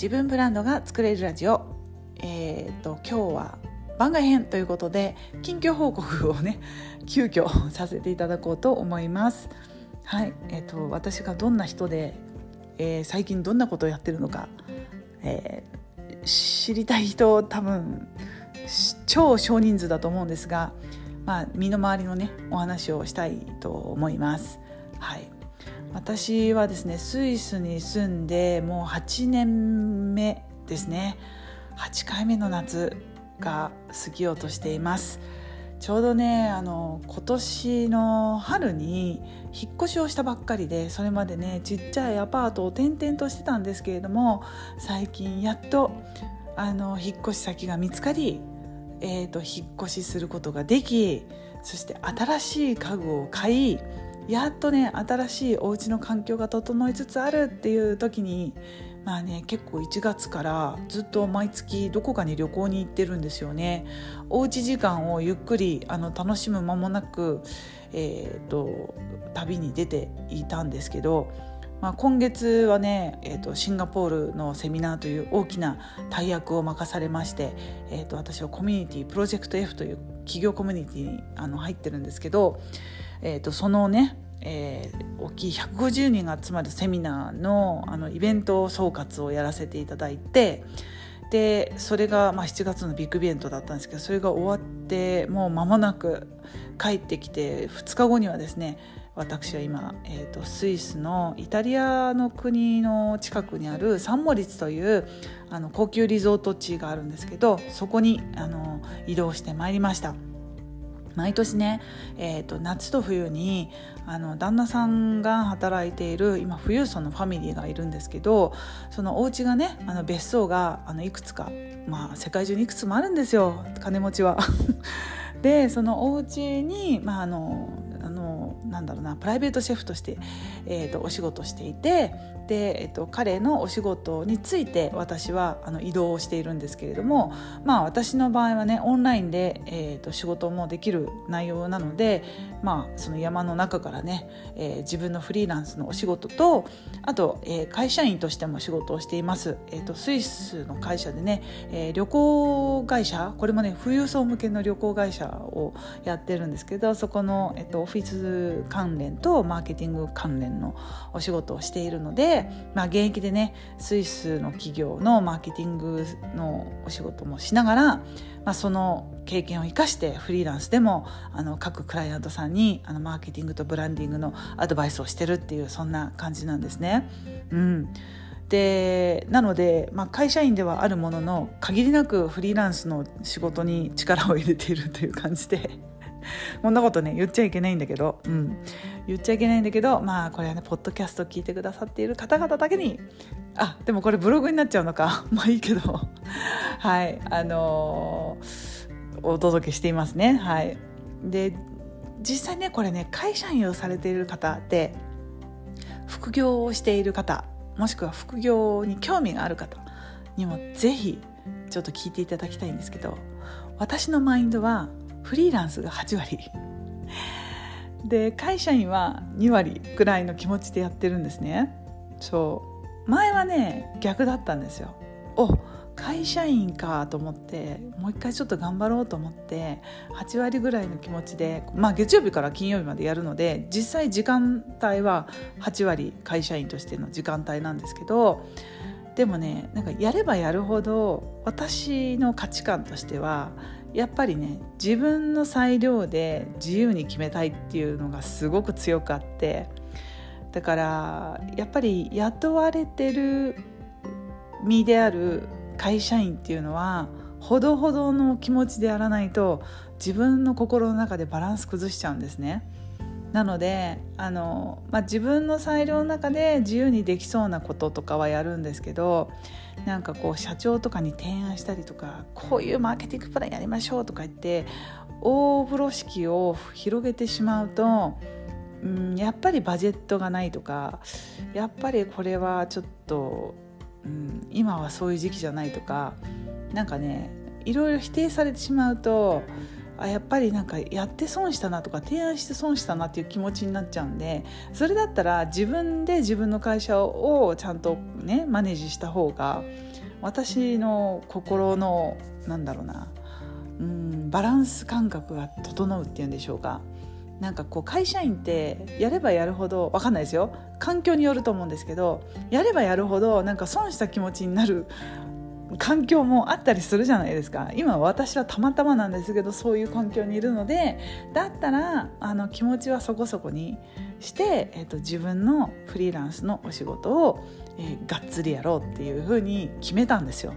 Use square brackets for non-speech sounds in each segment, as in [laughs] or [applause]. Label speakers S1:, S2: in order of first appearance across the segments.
S1: 自分ブランドが作れるラジオ。えっ、と今日は番外編ということで近況報告をね急遽させていただこうと思います。はいえっ、と私がどんな人で、えー最近どんなことをやってるのか、えー知りたい人多分超少人数だと思うんですが、まあ、身の回りのねお話をしたいと思います。はい、私はですねスイスに住んでもう8年目ですね8回目の夏が過ぎようとしています。ちょうどねあの今年の春に引っ越しをしたばっかりでそれまでねちっちゃいアパートを転々としてたんですけれども最近やっとあの引っ越し先が見つかり、えー、と引っ越しすることができそして新しい家具を買いやっとね新しいお家の環境が整いつつあるっていう時にまあね結構1月からずっと毎月どこかに旅行に行ってるんですよね。おうち時間をゆっくりあの楽しむ間もなく、えー、と旅に出ていたんですけど、まあ、今月はね、えー、とシンガポールのセミナーという大きな大役を任されまして、えー、と私はコミュニティプロジェクト F という企業コミュニティにあの入ってるんですけど、えー、とそのねえー、大きい150人が集まるセミナーのあのイベント総括をやらせていただいてでそれが、まあ、7月のビッグイベントだったんですけどそれが終わってもう間もなく帰ってきて2日後にはですね私は今、えーと、スイスのイタリアの国の近くにあるサンモリッツというあの高級リゾート地があるんですけどそこにあの移動してまいりました。毎年ね、えーと、夏と冬にあの旦那さんが働いている今富裕層のファミリーがいるんですけどそのお家がねあの別荘があのいくつか、まあ、世界中にいくつもあるんですよ金持ちは。[laughs] でそのお家にまああのなんだろうなプライベートシェフとして、えーと、お仕事していてで、えーと、彼のお仕事について私はあの移動をしているんですけれどもまあ私の場合はねオンラインで、えーと、仕事もできる内容なのでまあその山の中からね、えー、自分のフリーランスのお仕事とあと、えー、会社員としても仕事をしています、えー、とスイスの会社でね、えー、旅行会社これもね富裕層向けの旅行会社をやってるんですけどそこの、えー、とオフィス関連とマーケティング関連のお仕事をしているので、まあ、現役でねスイスの企業のマーケティングのお仕事もしながら、まあ、その経験を生かしてフリーランスでもあの各クライアントさんにあのマーケティングとブランディングのアドバイスをしてるっていうそんな感じなんですね。うんでなので、まあ、会社員ではあるものの限りなくフリーランスの仕事に力を入れているという感じでこんなことね言っちゃいけないんだけど、うん、言っちゃいけないんだけどまあこれはねポッドキャスト聞いてくださっている方々だけにあでもこれブログになっちゃうのか。[laughs] まあいいけど。はい。あのー、お届けしていますね。はい。で実際ねこれね会社員をされている方で副業をしている方もしくは副業に興味がある方にもぜひちょっと聞いていただきたいんですけど私のマインドはフリーランスが8割。で会社員は2割ぐらいの気持ちでやってるんですね。そう。前はね逆だったんですよ。お会社員かと思ってもう一回ちょっと頑張ろうと思って8割ぐらいの気持ちで、まあ、月曜日から金曜日までやるので実際時間帯は8割会社員としての時間帯なんですけどでもねなんかやればやるほど私の価値観としてはやっぱりね自分の裁量で自由に決めたいっていうのがすごく強くあってだからやっぱり雇われてる身である会社員っていうのはほどほどの気持ちでやらないと自分の心の中でバランス崩しちゃうんですね。なのであの、まあ、自分の裁量の中で自由にできそうなこととかはやるんですけどなんかこう社長とかに提案したりとかこういうマーケティングプランやりましょうとか言って大風呂敷を広げてしまうと、うん、やっぱりバジェットがないとかやっぱりこれはちょっと、うん、今はそういう時期じゃないとかなんかねいろいろ否定されてしまうとあやっぱりなんかやって損したなとか提案して損したなっていう気持ちになっちゃうんでそれだったら自分で自分の会社をちゃんとねマネージした方が私の心のなんだろうなうんバランス感覚が整うっていうんでしょうか。なんかこう会社員ってやればやるほど分かんないですよ。環境によると思うんですけどやればやるほどなんか損した気持ちになる環境もあったりするじゃないですか今私はたまたまなんですけどそういう環境にいるのでだったらあの気持ちはそこそこにして、えーと、自分のフリーランスのお仕事を、えー、がっつりやろうっていうふうに決めたんですよ。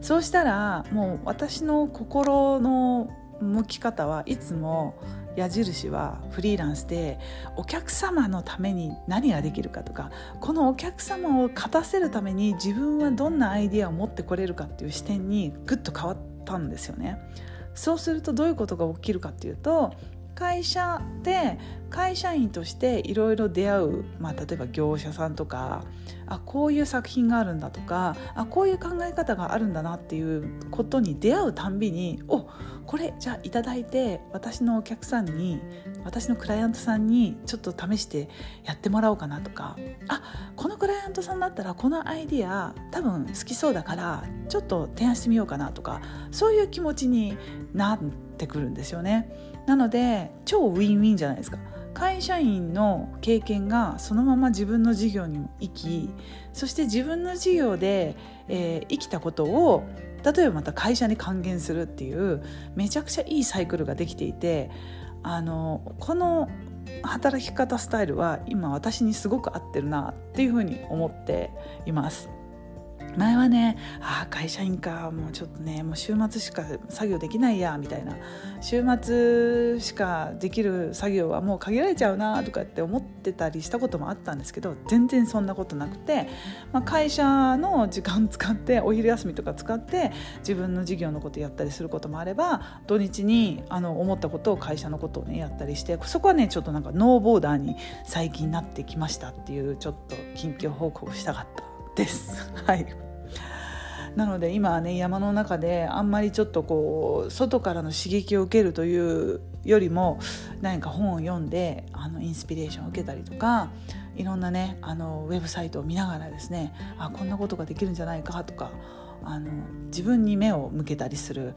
S1: そうしたらもう私の心の向き方はいつも矢印はフリーランスでお客様のために何ができるかとかこのお客様を勝たせるために自分はどんなアイデアを持ってこれるかっていう視点にぐっと変わったんですよね。そうするとどういうことが起きるかっていうと会社で会社員としていろいろ出会う、まあ、例えば業者さんとかあこういう作品があるんだとかあこういう考え方があるんだなっていうことに出会うたんびにおこれじゃあいただいて私のお客さんに私のクライアントさんにちょっと試してやってもらおうかなとかあこのクライアントさんだったらこのアイディア多分好きそうだからちょっと提案してみようかなとかそういう気持ちになってくるんですよね。なので超ウィンウィンじゃないですか。会社員の経験がそのまま自分の事業にも生きそして自分の事業で、えー、生きたことを例えばまた会社に還元するっていうめちゃくちゃいいサイクルができていてあのこの働き方スタイルは今私にすごく合ってるなっていうふうに思っています。前はねあ会社員かもうちょっとねもう週末しか作業できないやみたいな週末しかできる作業はもう限られちゃうなとかって思ってたりしたこともあったんですけど全然そんなことなくて、まあ、会社の時間使ってお昼休みとか使って自分の事業のことやったりすることもあれば土日にあの思ったことを会社のことをねやったりしてそこはねちょっとなんかノーボーダーに最近なってきましたっていうちょっと近況報告したかったです。はいなので今はね山の中であんまりちょっとこう外からの刺激を受けるというよりも何か本を読んであのインスピレーションを受けたりとかいろんなねあのウェブサイトを見ながらですねあこんなことができるんじゃないかとかあの自分に目を向けたりする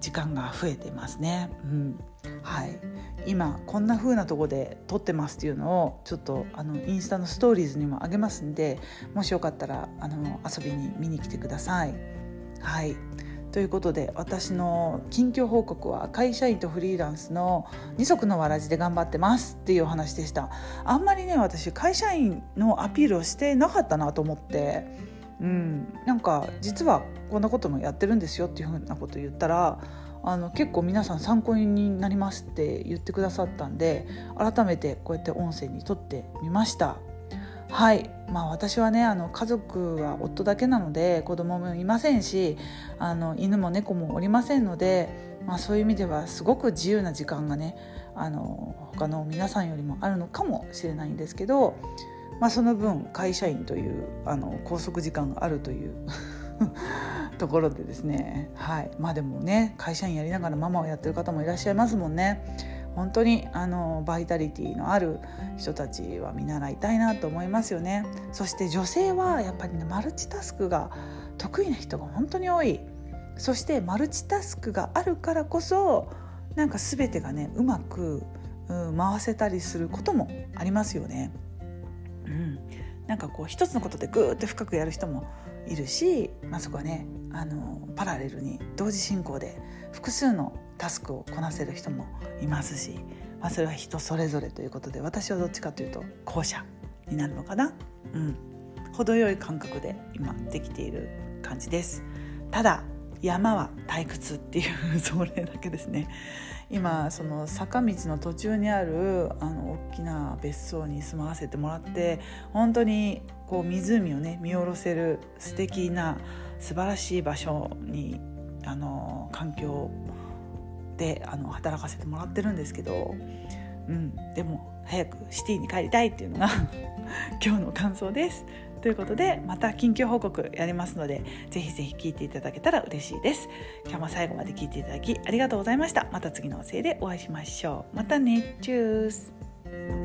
S1: 時間が増えてますね。うん。はい、今こんな風なとこで撮ってますっていうのをちょっとあのインスタのストーリーズにもあげますんでもしよかったらあの遊びに見に来てください。はい。ということで私の近況報告は会社員とフリーランスの二足のわらじで頑張ってますっていうお話でした。あんまりね私会社員のアピールをしてなかったなと思って。うん。なんか実はこんなこともやってるんですよっていうふうなこと言ったらあの結構皆さん参考になりますって言ってくださったんで改めてこうやって音声に撮ってみました。はい。まあ私はねあの家族は夫だけなので子供もいませんしあの犬も猫もおりませんので、まあ、そういう意味ではすごく自由な時間がねあの他の皆さんよりもあるのかもしれないんですけど、まあ、その分会社員というあの拘束時間があるという [laughs] ところでですね。はい。まあでもね会社員やりながらママをやってる方もいらっしゃいますもんね。本当にあのバイタリティのある人たちは見習いたいなと思いますよね。そして女性はやっぱりねマルチタスクが得意な人が本当に多い。そしてマルチタスクがあるからこそなんか全てがねうまく、回せたりすることもありますよね。うん、なんかこう一つのことでグーって深くやる人もいるし、まあ、そこはねあのパラレルに同時進行で複数のタスクをこなせる人もいますし、まあ、それは人それぞれということで私はどっちかというと後者になるのかな、うん、程よい感覚で今できている感じです。ただ山は退屈っていう [laughs] それだけですね今その坂道の途中にあるあの大きな別荘に住まわせてもらって本当にこう湖をね見下ろせる素敵な素晴らしい場所にあの環境であの働かせてもらってるんですけど、うん、でも早くシティに帰りたいっていうのが [laughs] 今日の感想です。ということでまた緊急報告やりますのでぜひぜひ聞いていただけたら嬉しいです。今日も最後まで聞いていただきありがとうございました。また次のおせいでお会いしましょう。またね。チュース。